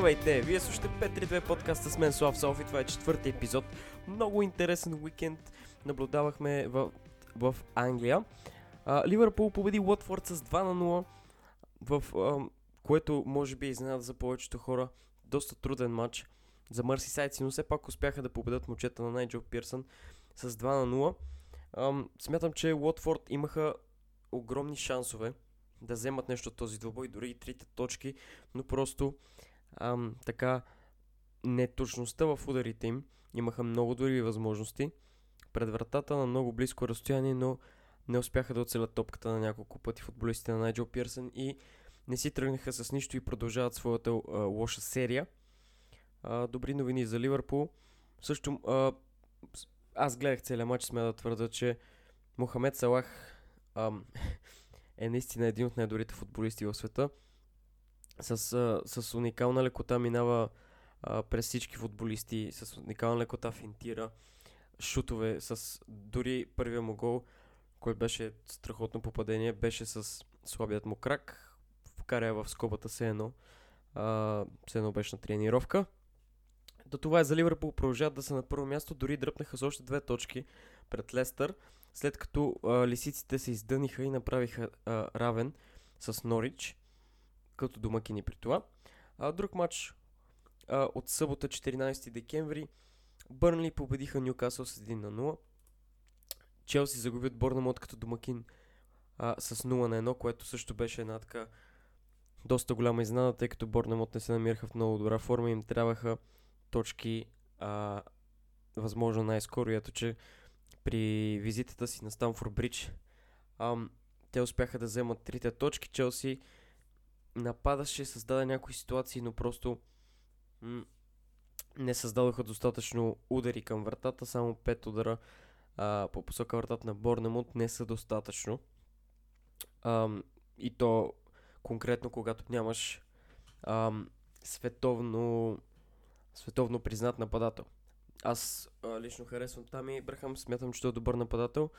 Здравейте! Вие слушате 532 подкаста с мен Слав Софи. Това е четвърти епизод. Много интересен уикенд наблюдавахме в, в Англия. А, Ливърпул победи Уотфорд с 2 на 0, в а, което може би изненада за повечето хора. Доста труден матч за Мърсисайци, но все пак успяха да победат мочета на Найджел Пирсън с 2 на 0. А, смятам, че Уотфорд имаха огромни шансове да вземат нещо от този двобой, дори и трите точки, но просто ам, така неточността в ударите им имаха много добри възможности пред вратата на много близко разстояние, но не успяха да оцелят топката на няколко пъти футболистите на Найджел Пирсън и не си тръгнаха с нищо и продължават своята а, лоша серия. А, добри новини за Ливърпул. Също а, аз гледах целият матч, сме да твърда, че Мохамед Салах ам, е наистина един от най-добрите футболисти в света. С, с уникална лекота минава а, през всички футболисти, с уникална лекота финтира шутове, с дори първия му гол, който беше страхотно попадение, беше с слабият му крак, вкаря в скобата се едно, а, се едно беше на тренировка. До това е за Ливърпул продължават да са на първо място, дори дръпнаха с още две точки пред Лестър, след като а, лисиците се издъниха и направиха а, равен с Норич, като домакини при това. А, друг матч а, от събота 14 декември Бърнли победиха Ньюкасъл с 1 на 0. Челси загубят Борнамот като домакин а, с 0 на 1, което също беше една така доста голяма изненада, тъй като Борнамот не се намираха в много добра форма и им трябваха точки а, възможно най-скоро. Ето, че при визитата си на Станфорд Бридж те успяха да вземат трите точки. Челси нападаше, създаде някои ситуации, но просто м- не създадоха достатъчно удари към вратата. Само 5 удара а, по посока вратата на Борнемут не са достатъчно. Ам, и то конкретно когато нямаш ам, световно, световно признат нападател. Аз а, лично харесвам Тами Ибрахам, смятам, че той е добър нападател,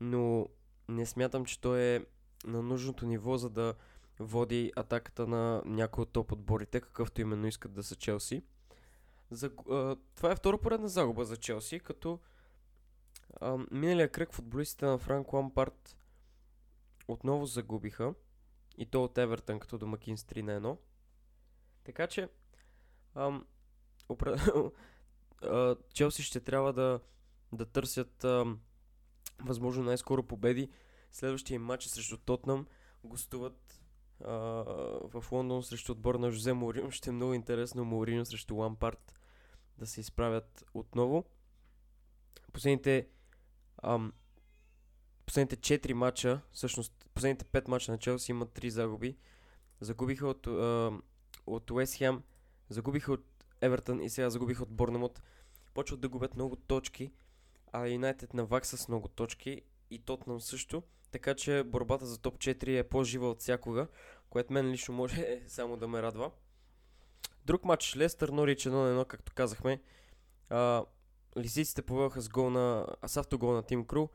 но не смятам, че той е на нужното ниво, за да води атаката на някои от топ отборите, какъвто именно искат да са Челси. За, а, това е втора поредна загуба за Челси, като а, миналия кръг футболистите на Франк Лампарт отново загубиха и то от Евертън като домакин с 3 на 1. Така че ам, Челси ще трябва да, да търсят ам, възможно най-скоро победи. Следващия матч срещу Тотнам. Гостуват в Лондон срещу отбор на Жозе Морино. Ще е много интересно Морино срещу Лампарт да се изправят отново. Последните ам, последните 4 мача, всъщност последните 5 мача на Челси имат 3 загуби. Загубиха от, а, от Уест Хем, загубиха от Евертън и сега загубиха от Борнемот. Почват да губят много точки, а Юнайтед навак с много точки и Тотнам също. Така че борбата за топ 4 е по-жива от всякога, което мен лично може само да ме радва. Друг матч Лестър Норич 1 на 1, както казахме. А, лисиците повелха с гол на, с автогол на Тим Кру.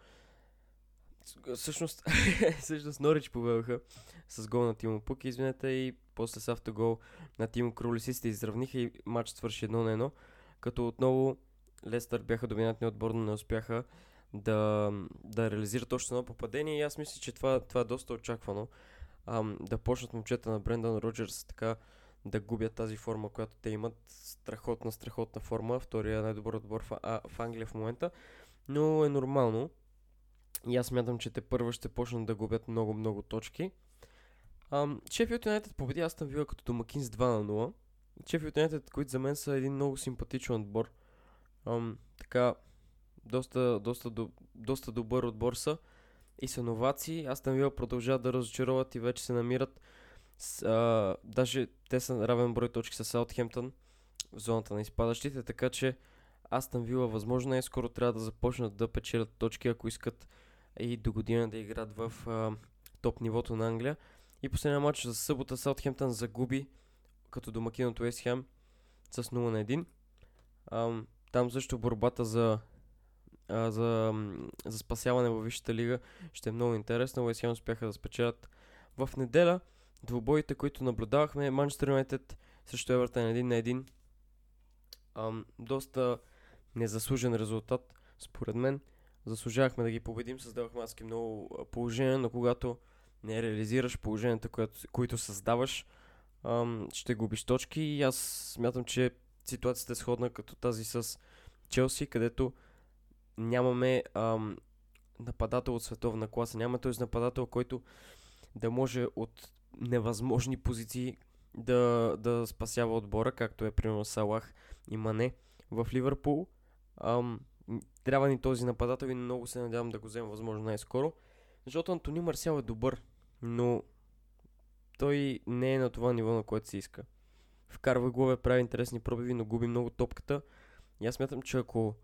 Всъщност, всъщност Норич повелха с гол на Тимо Пук, извинете, и после с автогол на Тимо Кру лисиците изравниха и матч свърши 1 на 1, като отново Лестър бяха доминантни отбор, но не успяха да, да реализират още едно попадение и аз мисля, че това, това е доста очаквано. Ам, да почнат момчета на Брендан Роджерс така да губят тази форма, която те имат. Страхотна, страхотна форма. Втория най-добър отбор в, а, в Англия в момента. Но е нормално. И аз смятам, че те първо ще почнат да губят много-много точки. Шефилд Юнайтед победи Астан Вила като домакин с 2 на 0. Шефилд Юнайтед, които за мен са един много симпатичен отбор. Ам, така, доста, доста, до, доста добър отбор са и са новации. Астан Вила продължават да разочароват и вече се намират с, а, даже те са равен брой точки с Саутхемптън в зоната на изпадащите, така че Астан Вила възможно е скоро трябва да започнат да печелят точки, ако искат и до година да играят в а, топ нивото на Англия. И последния матч за събота Саутхемптън загуби като домакин от Уест Хем с 0 на 1. А, там също борбата за, а, за, за спасяване във Висшата лига ще е много интересна. Уест успяха да спечелят в неделя. Двубоите, които наблюдавахме, Манчестър Юнайтед срещу Евертън един на един. Ам, доста незаслужен резултат, според мен. Заслужавахме да ги победим, създавахме маски много положения, но когато не реализираш положенията, които, които създаваш, ам, ще губиш точки и аз смятам, че ситуацията е сходна като тази с Челси, където нямаме ам, нападател от световна класа, нямаме този нападател, който да може от невъзможни позиции да, да спасява отбора, както е примерно Салах и Мане в Ливърпул. Ам, трябва ни този нападател и много се надявам да го взема възможно най-скоро. Защото Антони Марсиал е добър, но той не е на това ниво, на което се иска. Вкарва главе, прави интересни пробиви, но губи много топката. И аз смятам, че ако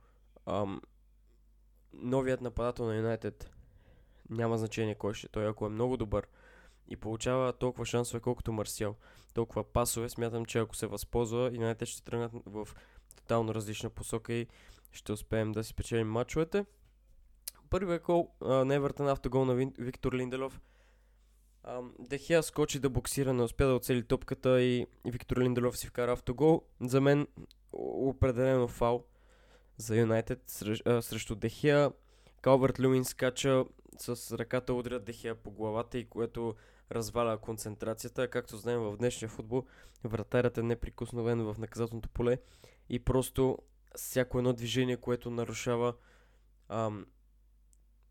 ам, новият нападател на Юнайтед няма значение кой ще е той, ако е много добър и получава толкова шансове, колкото Марсиал, толкова пасове, смятам, че ако се възползва, Юнайтед ще тръгнат в тотално различна посока и ще успеем да си печелим матчовете. Първият гол на Евертън автогол на Виктор Линделов. Дехия скочи да боксира, не успя да оцели топката и Виктор Линделов си вкара автогол. За мен определено фал за Юнайтед срещу Дехия. Калбърт Люмин скача с ръката удря Дехия по главата и което разваля концентрацията. Както знаем в днешния футбол, вратарят е неприкосновен в наказателното поле и просто всяко едно движение, което нарушава ам,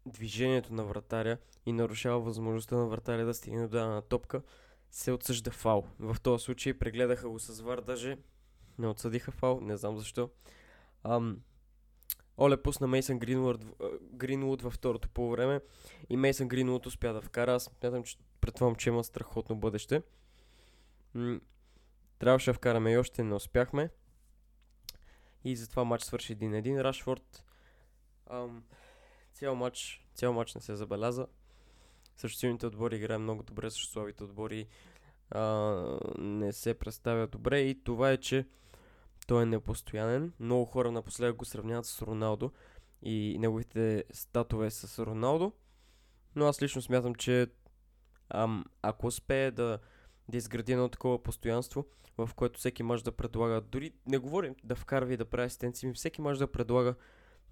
движението на вратаря и нарушава възможността на вратаря да стигне до дадена топка, се отсъжда фал. В този случай прегледаха го с вар, даже не отсъдиха фал, не знам защо. Ам, Оле пусна Мейсън Гринвуд, Гринвуд във второто по време и Мейсън Гринвуд успя да вкара. Аз смятам, че предполагам, че има страхотно бъдеще. Трябваше да вкараме и още, не успяхме. И затова матч свърши един един. Рашфорд ам, цял матч, цял матч не се забеляза. Също силните отбори играе много добре, също слабите отбори а, не се представя добре и това е, че той е непостоянен. Много хора напоследък го сравняват с Роналдо и неговите статове с Роналдо. Но аз лично смятам, че ам, ако успее да, да изгради едно такова постоянство, в което всеки може да предлага, дори не говорим да вкарва и да прави асистенции, ми всеки може да предлага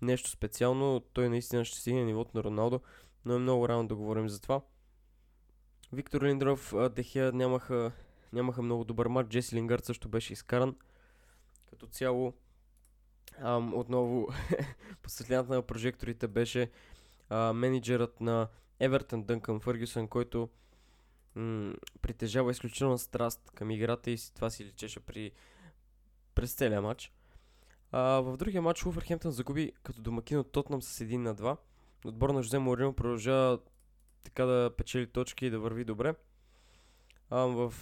нещо специално, той наистина ще стигне нивото на Роналдо, но е много рано да говорим за това. Виктор Линдров, Дехия нямаха, нямаха много добър матч, Джеси Лингард също беше изкаран. Като цяло, ам, отново по на прожекторите беше а, менеджерът на Евертън Дънкън Фъргюсън, който м- притежава изключителна страст към играта и това си личеше при, през целия матч. А, в другия матч Уферхемптън загуби като домакин от Тотнам с 1 на 2. Отбор на Жозе Морино продължава така да печели точки и да върви добре. А, в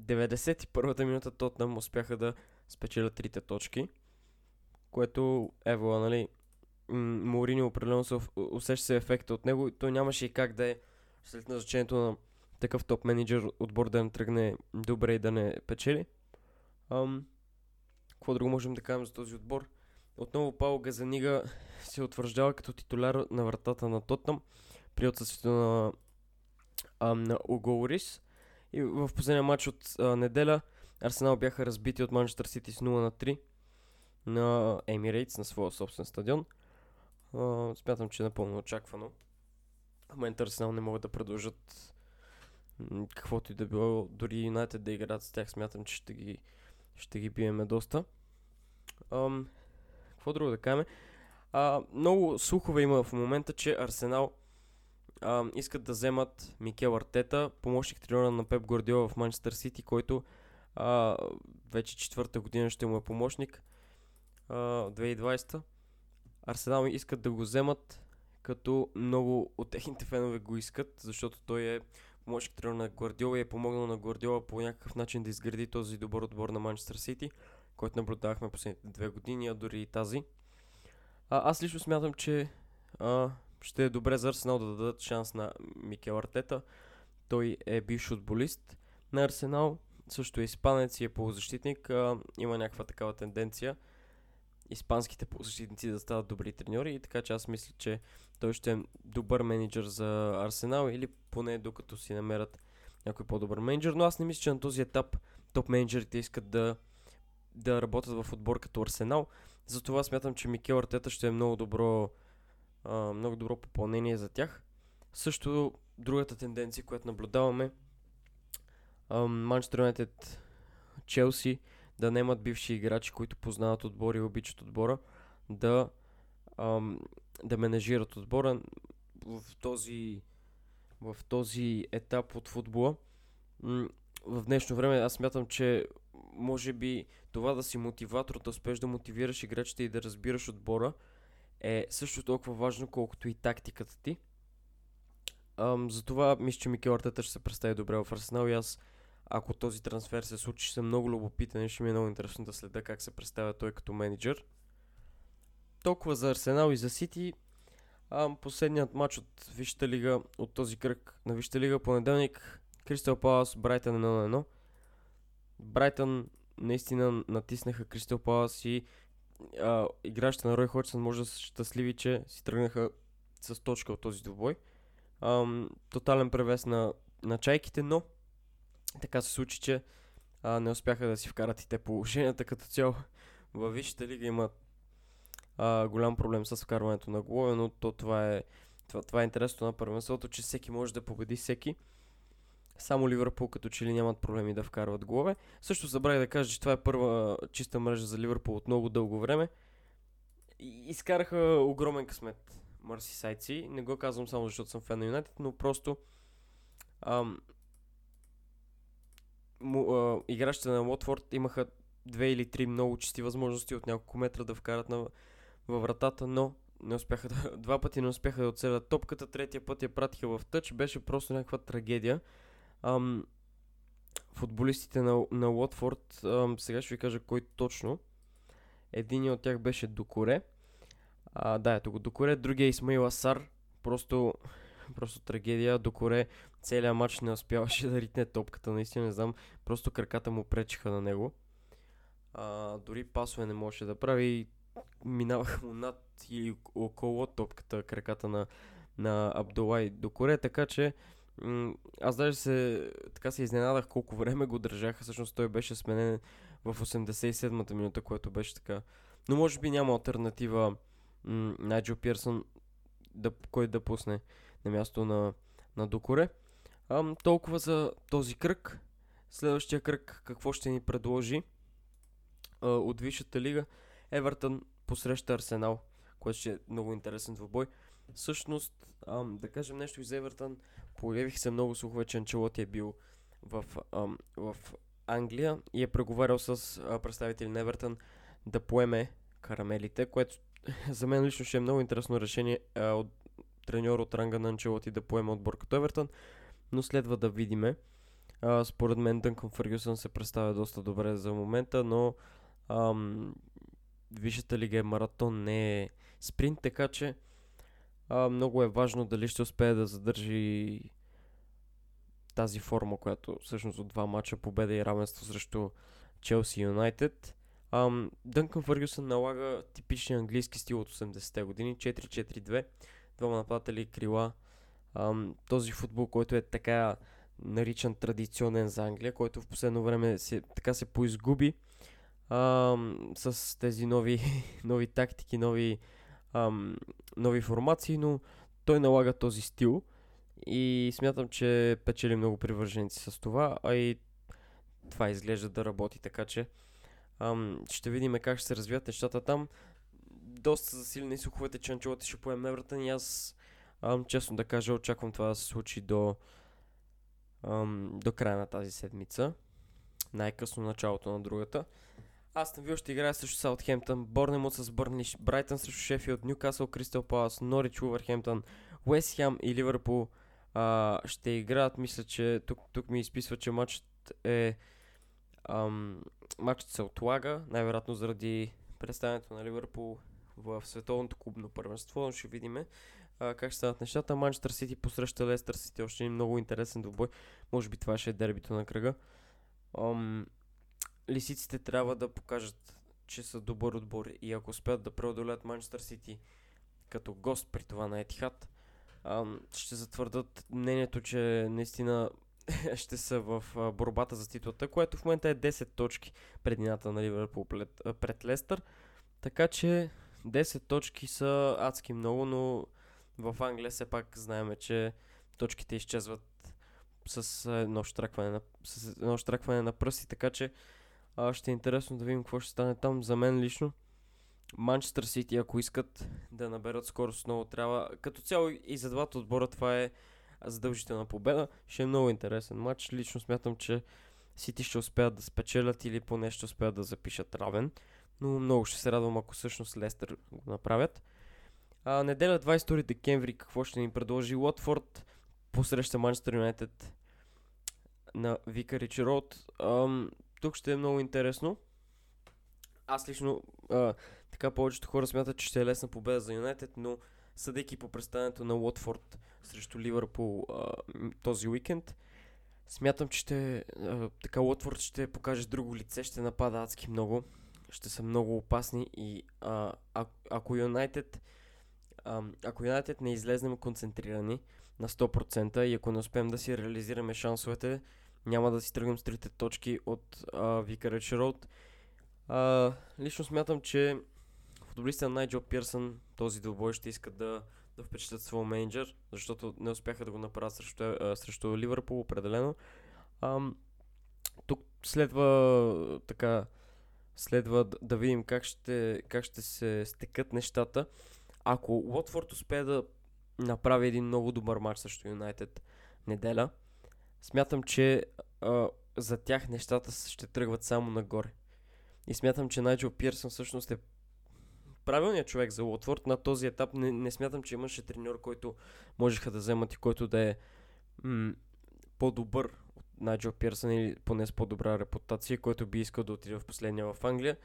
91-та минута Тотнам успяха да спечелят трите точки, което ево, нали, Морини определено се усеща се ефекта от него. Той нямаше и как да е след назначението на такъв топ менеджер отбор да не тръгне добре и да не печели. Ам, какво друго можем да кажем за този отбор? Отново Пао Газанига се утвърждава като титуляр на вратата на Тотнам при отсъствието на, ам, на Уголорис. И в последния матч от а, неделя Арсенал бяха разбити от Манчестър Сити с 0 на 3 на Емирейтс, на своя собствен стадион. Смятам, че е напълно очаквано. В момента Арсенал не могат да продължат каквото и да било, дори Юнайтед да играят с тях, смятам, че ще ги, ще ги биеме доста. Ам, какво друго да кажем? А, много слухове има в момента, че Арсенал искат да вземат Микел Артета, помощник тренера на Пеп Гордиола в Манчестър Сити, който а, вече четвърта година ще му е помощник. А, 2020. Арсенал искат да го вземат, като много от техните фенове го искат, защото той е помощник тренер на Гвардиола и е помогнал на Гвардиола по някакъв начин да изгради този добър отбор на Манчестър Сити, който наблюдавахме последните две години, а дори и тази. А, аз лично смятам, че а, ще е добре за Арсенал да дадат шанс на Микел Артета. Той е бивш футболист на Арсенал, също е испанец и е полузащитник. А, има някаква такава тенденция испанските полузащитници да стават добри треньори и така че аз мисля, че той ще е добър менеджер за Арсенал или поне докато си намерят някой по-добър менеджер, но аз не мисля, че на този етап топ менеджерите искат да, да работят в отбор като Арсенал. Затова смятам, че Микел Артета ще е много добро, а, много добро попълнение за тях. Също другата тенденция, която наблюдаваме, Манчестър Юнайтед, Челси да немат бивши играчи, които познават отбора и обичат отбора, да, ам, да менежират отбора в този, в този етап от футбола. В днешно време аз смятам, че може би това да си мотиватор, да успеш да мотивираш играчите и да разбираш отбора е също толкова важно, колкото и тактиката ти. Ам, затова мисля, че Микел Артета ще се представи добре в Арсенал и аз ако този трансфер се случи, ще съм много любопитен и ще ми е много интересно да следа как се представя той като менеджер. Толкова за Арсенал и за Сити. А, последният матч от Висшата лига, от този кръг на Висшата лига, понеделник, Кристал Палас, Брайтън 1 на 1. Брайтън наистина натиснаха Кристал Палас и а, играчите на Рой Ходжсън може да са щастливи, че си тръгнаха с точка от този двубой. Ам, тотален превес на, на чайките, но така се случи, че а, не успяха да си вкарат и те положенията като цяло. Във Висшата лига има а, голям проблем с вкарването на голове, но то, това, е, това, това е интересно на първенството, че всеки може да победи всеки. Само Ливърпул като че ли нямат проблеми да вкарват голове. Също забравих да кажа, че това е първа чиста мрежа за Ливърпул от много дълго време. И изкараха огромен късмет Сайци. Не го казвам само защото съм фен на Юнайтед, но просто ам, му, играчите на Лотфорд имаха две или три много чисти възможности от няколко метра да вкарат на, във вратата, но не успяха да, два пъти не успяха да оцелят топката, третия път я пратиха в тъч, беше просто някаква трагедия. Ам, футболистите на, на Уотфорд, ам, сега ще ви кажа кой точно. Един от тях беше Докоре. А, да, ето го Докоре, другия е Исмаил Асар. Просто, просто трагедия. Докоре целият матч не успяваше да ритне топката, наистина не знам. Просто краката му пречиха на него. А, дори пасове не можеше да прави. Минаваха му над или около топката, краката на, на Абдулай Докоре, така че аз даже се, така се изненадах колко време го държаха. Всъщност той беше сменен в 87-та минута, което беше така. Но може би няма альтернатива Найджо Пирсън да, кой да пусне на място на, на Докоре. Ам, толкова за този кръг. Следващия кръг какво ще ни предложи а, от Висшата лига. Евертън посреща Арсенал, което ще е много интересен двубой. Всъщност, ам, да кажем нещо и за Евертън. Появих се много слухове, че Анчелоти е бил в, ам, в Англия и е преговарял с а, представители на Евертън да поеме карамелите, което за мен лично ще е много интересно решение а, от треньор от ранга на Анчелоти да поеме отбор като Евертън, но следва да видиме. А, според мен Дънкън Фъргюсън се представя доста добре за момента, но ам, Висшата лига е маратон, не е спринт, така че а, много е важно дали ще успее да задържи тази форма, която всъщност от два мача победа и равенство срещу Челси Юнайтед. Дънкън Фъргюсън налага типичния английски стил от 80-те години, 4-4-2, двама нападатели, крила. Ам, този футбол, който е така наричан традиционен за Англия, който в последно време се, така се поизгуби ам, с тези нови, нови тактики, нови, ам, нови формации, но той налага този стил и смятам, че печели много привърженици с това, а и това изглежда да работи, така че ам, ще видим как ще се развият нещата там. Доста засилени слуховете, че Анчелоти ще поеме Евертън и аз ам, честно да кажа очаквам това да се случи до, ам, до края на тази седмица. Най-късно началото на другата. Аз на Вил ще играя срещу Саутхемптън, Борнемут с Бърнли, Брайтън срещу Шефилд, Ньюкасъл, Кристал Палас, Норич, Уверхемптън, Уест Хем и Ливърпул а, ще играят. Мисля, че тук, тук ми изписва, че матчът е ам, матчът се отлага, най-вероятно заради представянето на Ливърпул в световното клубно първенство, но ще видим как ще станат нещата. Манчестър Сити посреща Лестър Сити, още един много интересен двубой. Може би това ще е дербито на кръга. Ам, лисиците трябва да покажат, че са добър отбор и ако успеят да преодолят Манчестър Сити като гост при това на Етихат, ще затвърдат мнението, че наистина ще са в борбата за титлата, което в момента е 10 точки предината на Ливърпул пред, пред Лестър. Така че 10 точки са адски много, но в Англия все пак знаем, че точките изчезват с едно штракване на, с едно штракване на пръсти, така че а, ще е интересно да видим какво ще стане там. За мен лично Манчестър Сити, ако искат да наберат скорост, много трябва. Като цяло и за двата отбора това е задължителна победа. Ще е много интересен матч. Лично смятам, че Сити ще успеят да спечелят или поне ще успеят да запишат равен. Но много ще се радвам, ако всъщност Лестър го направят. А, неделя 22 декември какво ще ни предложи Уотфорд посреща Манчестър Юнайтед на Викарич Роуд. Тук ще е много интересно. Аз лично а, така повечето хора смятат, че ще е лесна победа за Юнайтед, но съдейки по представянето на Уотфорд срещу Ливърпул а, този уикенд, смятам, че ще, а, така Уотфорд ще покаже друго лице, ще напада адски много, ще са много опасни и а, ако Юнайтед ако Юнайтед не излезнем концентрирани на 100% и ако не успеем да си реализираме шансовете, няма да си тръгнем с трите точки от Викареч Роуд. лично смятам, че футболистите на Найджо Пирсън този двубой ще искат да, да впечатлят своя менеджер, защото не успяха да го направят срещу, а, срещу Ливърпул определено. А, тук следва така следва да, видим как ще, как ще се стекат нещата. Ако Уотфорд успее да направи един много добър матч срещу Юнайтед неделя, смятам, че а, за тях нещата ще тръгват само нагоре. И смятам, че Найджел Пирсън всъщност е правилният човек за Уотфорд. На този етап не, не смятам, че имаше треньор, който можеха да вземат и който да е м- по-добър Найджел Пирсън или поне с по-добра репутация, който би искал да отиде в последния в Англия.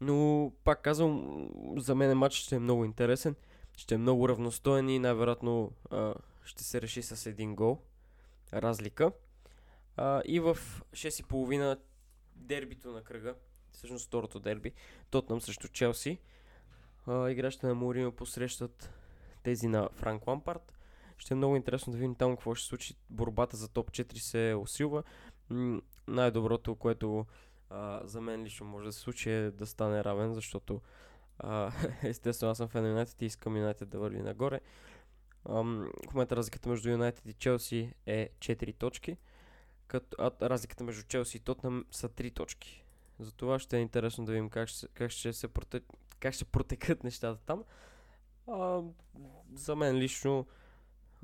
Но, пак казвам, за мен матч ще е много интересен, ще е много равностоен и най-вероятно а, ще се реши с един гол разлика. А, и в 6.30 дербито на кръга, всъщност второто дерби, Тотнам срещу Челси. играчите на Морино посрещат тези на Франк Лампард. Ще е много интересно да видим там какво ще случи. Борбата за топ 4 се усилва. М- най-доброто, което а, за мен лично може да се случи е да стане равен, защото а, естествено аз съм фен на Юнайтед и искам Юнайтед да върви нагоре. Ам, в момента разликата между Юнайтед и Челси е 4 точки, като а, разликата между Челси и Тотнам са 3 точки. Затова ще е интересно да видим как ще, как ще, се проте, как ще протекат нещата там. А, за мен лично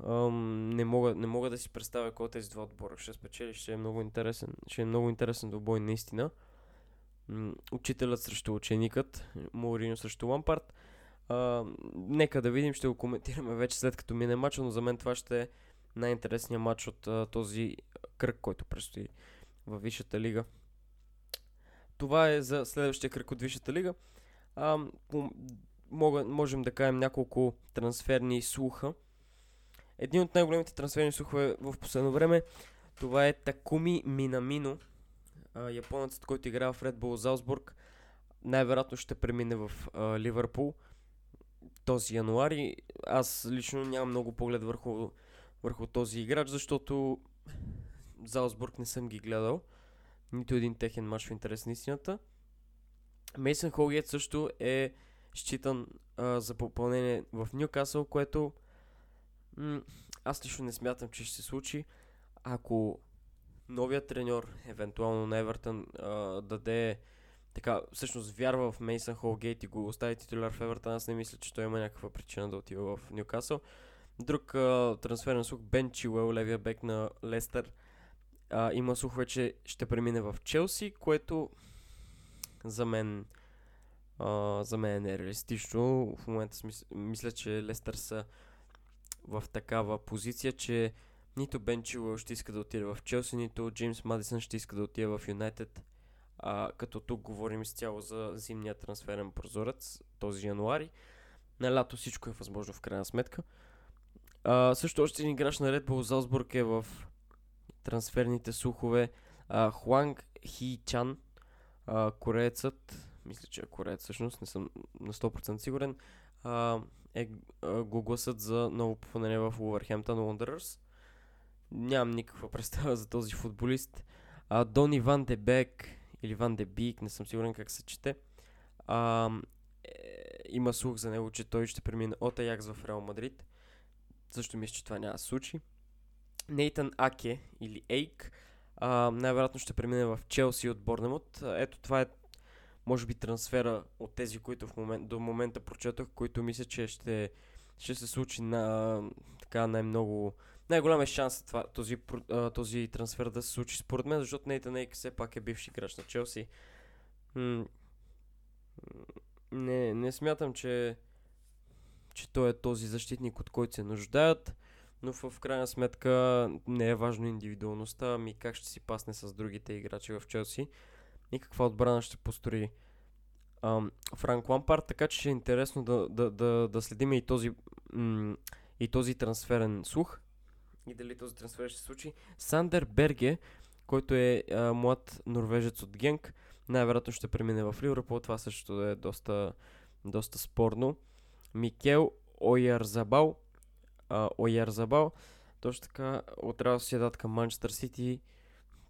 не, мога, не мога да си представя кой от тези два отбора ще спечели. Ще е много интересен. Ще е много интересен добой наистина. Учителят срещу ученикът, Морино срещу Лампард. А, нека да видим, ще го коментираме вече след като мине матч, но за мен това ще е най-интересният матч от а, този кръг, който предстои в Висшата лига. Това е за следващия кръг от Висшата лига. А, мога, можем да кажем няколко трансферни слуха. Един от най-големите трансферни слухове в последно време това е Такуми Минамино, японецът, който играе в Red Bull Залсбург. Най-вероятно ще премине в а, Ливърпул този януари. Аз лично нямам много поглед върху, върху този играч, защото Залсбург не съм ги гледал. Нито един техен матч в интерес на истината. Мейсън Холгет също е считан а, за попълнение в Ньюкасъл, което аз лично не смятам, че ще се случи. Ако новият треньор, евентуално на Евертън, даде така, всъщност вярва в Мейсън Холгейт и го остави титуляр в Евертън, аз не мисля, че той има някаква причина да отива в Ньюкасъл. Друг а, трансферен слух, Бен Чилуел, левия бек на Лестър, а, има слухове, че ще премине в Челси, което за мен а, за мен е нереалистично. В момента мисля, че Лестър са в такава позиция, че нито Бен Чилуел ще иска да отиде в Челси, нито Джеймс Мадисън ще иска да отиде в Юнайтед. А, като тук говорим изцяло за зимния трансферен прозорец този януари. На лято всичко е възможно в крайна сметка. А, също още един играч на Red Bull Залсбург е в трансферните слухове. А, Хуанг Хи Чан, а, кореецът, мисля, че е кореец всъщност, не съм на 100% сигурен, а, е, а, го гласът за ново попълнение в Wolverhampton Wanderers. нямам никаква представа за този футболист. А, Дони Ван де Бек или Ван де Бик, не съм сигурен как се чете. А, е, има слух за него, че той ще премине от Аякс в Реал Мадрид. Също мисля, че това няма да случи. Нейтан Аке или Ейк най-вероятно ще премине в Челси от Борнемот. Ето това е може би трансфера от тези, които в момент, до момента прочетох, които мисля, че ще, ще се случи на така най-много най-голям е шанс това, този, този трансфер да се случи според мен, защото Нейтан Ейк все пак е бивши играч на Челси. Не, не смятам, че, че той е този защитник, от който се нуждаят, но в крайна сметка не е важно индивидуалността, ами как ще си пасне с другите играчи в Челси и отбрана ще построи ам, Франк Лампард, така че ще е интересно да, да, да, да следим и този, м- и този трансферен слух и дали този трансфер ще се случи. Сандер Берге, който е а, млад норвежец от Генк, най-вероятно ще премине в Ливърпул. Това също е доста, доста спорно. Микел Ойарзабал, а, Ойарзабал, точно така от Реал Сиедат към Манчестър Сити.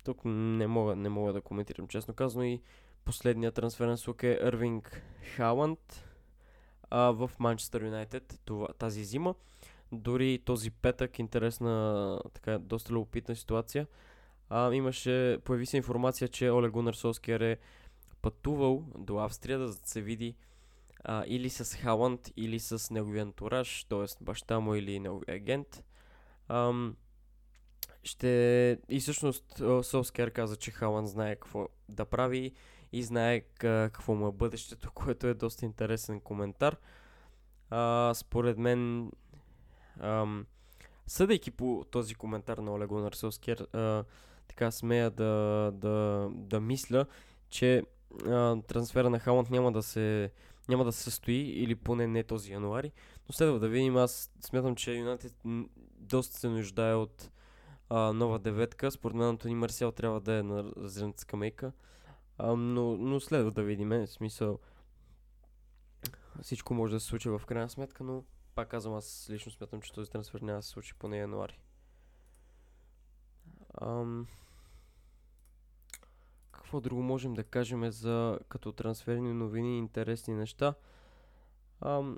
Тук не мога, не мога да коментирам честно казано и последният трансферен слух е Ирвинг Халанд в Манчестър Юнайтед тази зима. Дори този петък, интересна, така, доста любопитна ситуация. А, имаше, появи се информация, че Олег Гунар е пътувал до Австрия да се види а, или с Халанд, или с неговия антураж, т.е. баща му или неговия агент. Ам, ще... И всъщност Солскияр каза, че Халанд знае какво да прави и знае какво му е бъдещето, което е доста интересен коментар. А, според мен Ам, съдейки по този коментар на Олего Нарсовския, а, така смея да, да, да мисля, че а, трансфера на Халанд няма да се няма да състои или поне не този януари, но следва да видим. Аз смятам, че Юнайтед доста се нуждае от а, нова деветка. Според мен Антони Марсел трябва да е на разредната скамейка. А, но, но следва да видим. В смисъл всичко може да се случи в крайна сметка, но пак казвам, аз лично смятам, че този трансфер няма да се случи поне януари. Ам... Какво друго можем да кажем за като трансферни новини и интересни неща? Ам...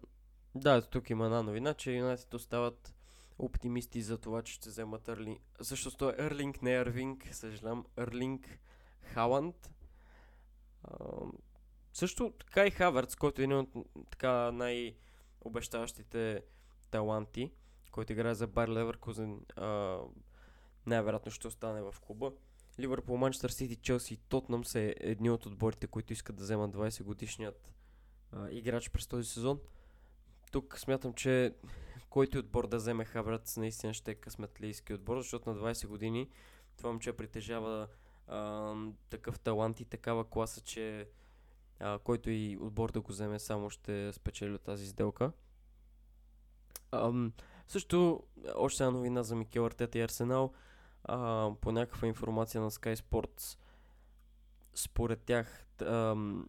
Да, тук има една новина, че Юнайтед остават оптимисти за това, че ще вземат Ерлинг. Също е Ерлинг, не Ервинг, съжалявам, Ерлинг Халанд. Също така и Хаверц, който е един от така най- обещаващите таланти, който играе за Бар Леверкузен, най-вероятно ще остане в клуба. Ливърпул, Манчестър Сити, Челси и Тотнам са едни от отборите, които искат да вземат 20 годишният а, играч през този сезон. Тук смятам, че който отбор да вземе Хаврац, наистина ще е късметлийски отбор, защото на 20 години това момче притежава а, такъв талант и такава класа, че а, който и отбор да го вземе, само ще спечели от тази сделка. Ам, също, още една новина за Микел Артета и Арсенал. А, по някаква информация на Sky Sports, според тях, ам,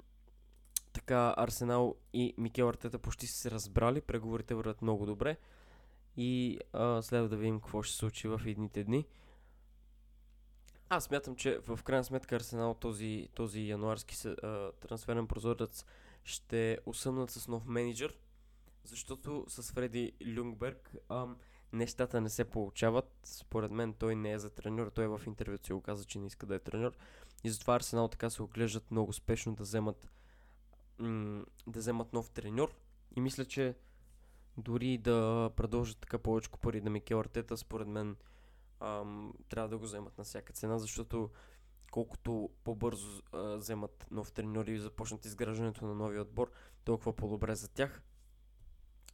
така Арсенал и Микел Артета почти са се разбрали, преговорите върват много добре и а, следва да видим какво ще се случи в едните дни. Аз смятам, че в крайна сметка Арсенал този, този януарски а, трансферен прозорец ще усъмнат с нов менеджер, защото с Фреди Люнгберг ам, нещата не се получават. Според мен той не е за треньор, той в интервюто си го каза, че не иска да е треньор. И затова Арсенал така се оглеждат много спешно да вземат, м- да вземат нов треньор. И мисля, че дори да продължат така повече пари да Микел Артета, според мен ам, трябва да го вземат на всяка цена, защото колкото по-бързо а, вземат нов треньор и започнат изграждането на новия отбор, толкова по-добре за тях.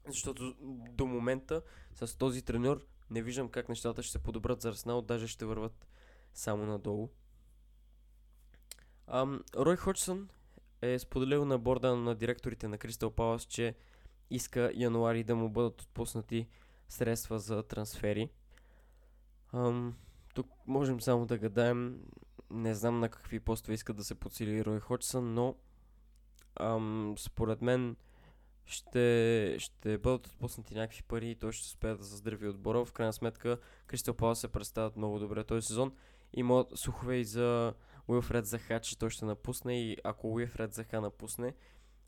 Защото до момента с този треньор не виждам как нещата ще се подобрат за Арсенал, даже ще върват само надолу. Ам, Рой Ходжсън е споделил на борда на директорите на Кристал Палас, че иска януари да му бъдат отпуснати средства за трансфери. Ам, тук можем само да гадаем. Не знам на какви постове иска да се подсили Рой Ходжсън, но ам, според мен ще, ще бъдат отпуснати някакви пари и той ще успее да заздрави отбора. В крайна сметка Кристал Палас се представят много добре този сезон. Има слухове и за Уилфред Заха, че той ще напусне и ако Уилфред Заха напусне,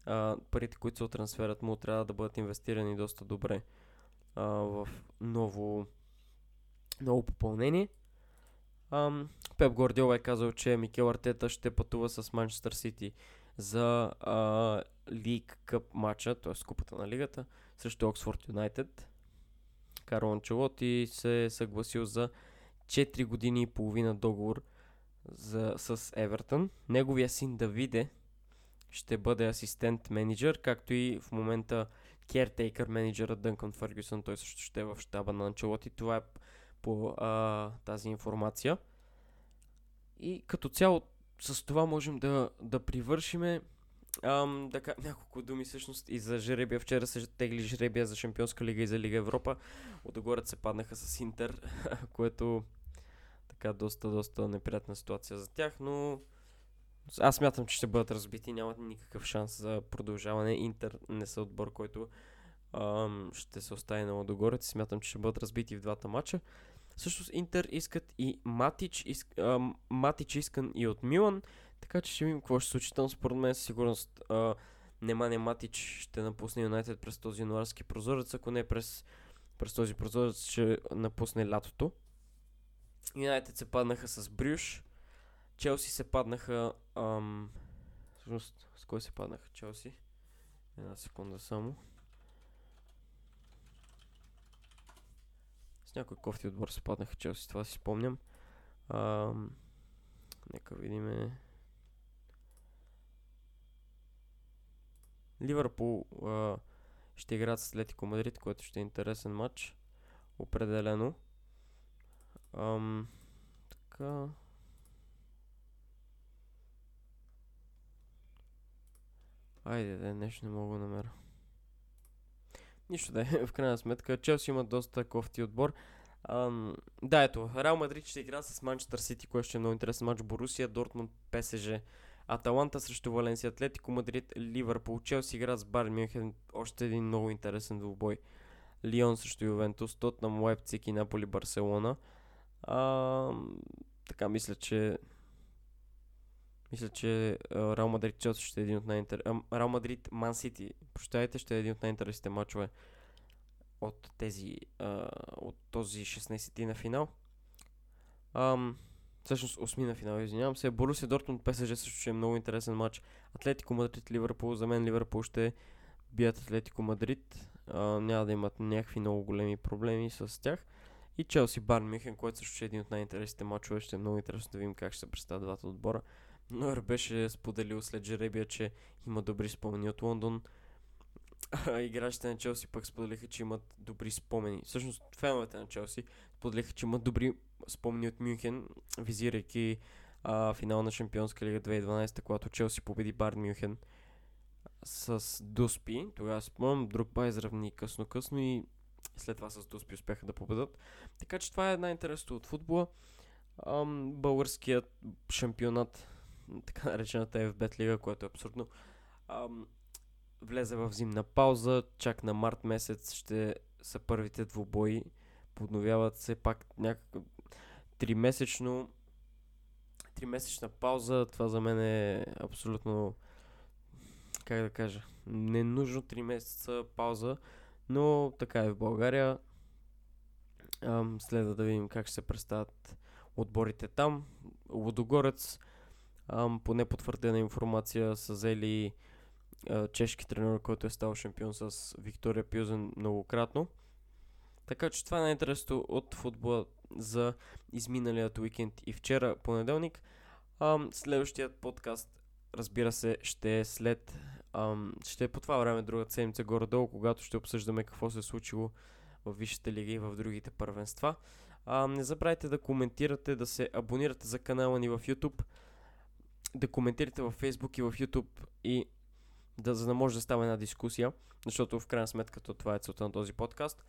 а, парите, които се трансферът му, трябва да бъдат инвестирани доста добре а, в ново, ново попълнение. Ам, Пеп Гордиол е казал, че Микел Артета ще пътува с Манчестър Сити за а, Лиг Къп матча, т.е. купата на лигата, срещу Оксфорд Юнайтед. Карло Анчелоти се е съгласил за 4 години и половина договор за, с Евертън. Неговия син Давиде ще бъде асистент менеджер, както и в момента кертейкър менеджера Дънкан Фъргюсън. Той също ще е в щаба на Анчелоти. Това е по а, тази информация. И като цяло с това можем да, да привършиме Ам, да кажа няколко думи всъщност и за жребия. Вчера се тегли жребия за Шампионска лига и за Лига Европа. Отгоре се паднаха с Интер, което така доста, доста неприятна ситуация за тях, но аз мятам, че ще бъдат разбити. Нямат никакъв шанс за продължаване. Интер не са отбор, който ам, ще се остави на Лодогорец. Смятам, че ще бъдат разбити в двата матча. Всъщност Интер искат и Матич, иск, ам, Матич искан и от Милан. Така че ще видим какво ще случи там. Според мен със сигурност а, Немане Матич ще напусне Юнайтед през този януарски прозорец, ако не през, през този прозорец ще напусне лятото. Юнайтед се паднаха с Брюш. Челси се паднаха... Ам... Всъщност, с кой се паднаха Челси? Една секунда само. С някой кофти отбор се паднаха Челси, това си спомням. Ам... Нека видиме... Ливърпул а, ще играят с Атлетико Мадрид, което ще е интересен матч. Определено. Ам, така. Айде, да, нещо не мога да намеря. Нищо да е, в крайна сметка. Челси има доста кофти отбор. Ам, да, ето, Реал Мадрид ще игра с Манчестър Сити, което ще е много интересен матч. Борусия, Дортмунд, ПСЖ. Аталанта срещу Валенсия, Атлетико Мадрид, Ливърпул, Челси игра с Бар Мюнхен, още един много интересен двубой. Лион срещу Ювентус, Тотнам, Лайпциг и Наполи, Барселона. А, така мисля, че мисля, че Реал Мадрид Челси ще е един от най-интер... Реал Мадрид Ман Сити, прощайте, ще е един от най-интересните матчове от тези а, от този 16-ти на финал. Ам, всъщност 8 на финал, извинявам се. Борусия Дортмунд ПСЖ също ще е много интересен матч. Атлетико Мадрид Ливърпул, за мен Ливърпул ще бият Атлетико Мадрид. Няма да имат някакви много големи проблеми с тях. И Челси Бар Мюхен, който също е един от най-интересните матчове. Ще е много интересно да видим как ще се представят двата отбора. Нойер беше споделил след жеребия, че има добри спомени от Лондон. А играчите на Челси пък споделиха, че имат добри спомени. Всъщност, феновете на Челси споделиха, че имат добри спомени от Мюнхен, визирайки а, финал на Шампионска лига 2012, когато Челси победи Бар Мюнхен с Дуспи. Тогава спомням, друг ба изравни късно-късно и след това с Дуспи успяха да победат. Така че това е една интересно от футбола. Ам, българският шампионат, така наречената FBET лига, което е абсурдно, ам, влезе в зимна пауза. Чак на март месец ще са първите двубои. Подновяват се пак някакъв тримесечно тримесечна пауза. Това за мен е абсолютно как да кажа, ненужно 3 месеца пауза, но така е в България. Ам, следва да видим как ще се представят отборите там. Лодогорец, ам, по непотвърдена информация, са взели а, чешки тренер, който е стал шампион с Виктория Пюзен многократно. Така че това е най-интересното от футбола за изминалият уикенд и вчера понеделник. Ам, следващият подкаст, разбира се, ще е след Ам, ще е по това време друга седмица горе-долу, когато ще обсъждаме какво се е случило в Висшата лига и в другите първенства. А, не забравяйте да коментирате, да се абонирате за канала ни в YouTube, да коментирате в Facebook и в YouTube и да, за да може да става една дискусия, защото в крайна сметка това е целта на този подкаст.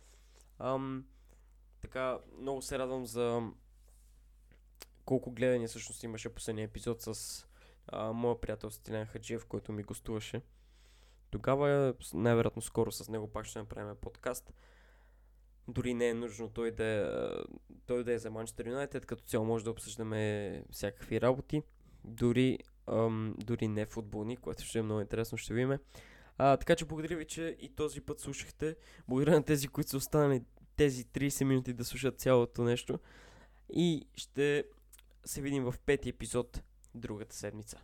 Ам, така, много се радвам за колко гледания всъщност имаше последния епизод с а, моя приятел Стилян Хаджиев, който ми гостуваше тогава най-вероятно скоро с него пак ще направим подкаст. Дори не е нужно той да той да е за Манчестър Юнайтед, като цяло може да обсъждаме всякакви работи, дори, ам, дори не футболни, което ще е много интересно, ще видим. А, така че благодаря ви, че и този път слушахте. Благодаря на тези, които са останали тези 30 минути да слушат цялото нещо. И ще се видим в пети епизод другата седмица.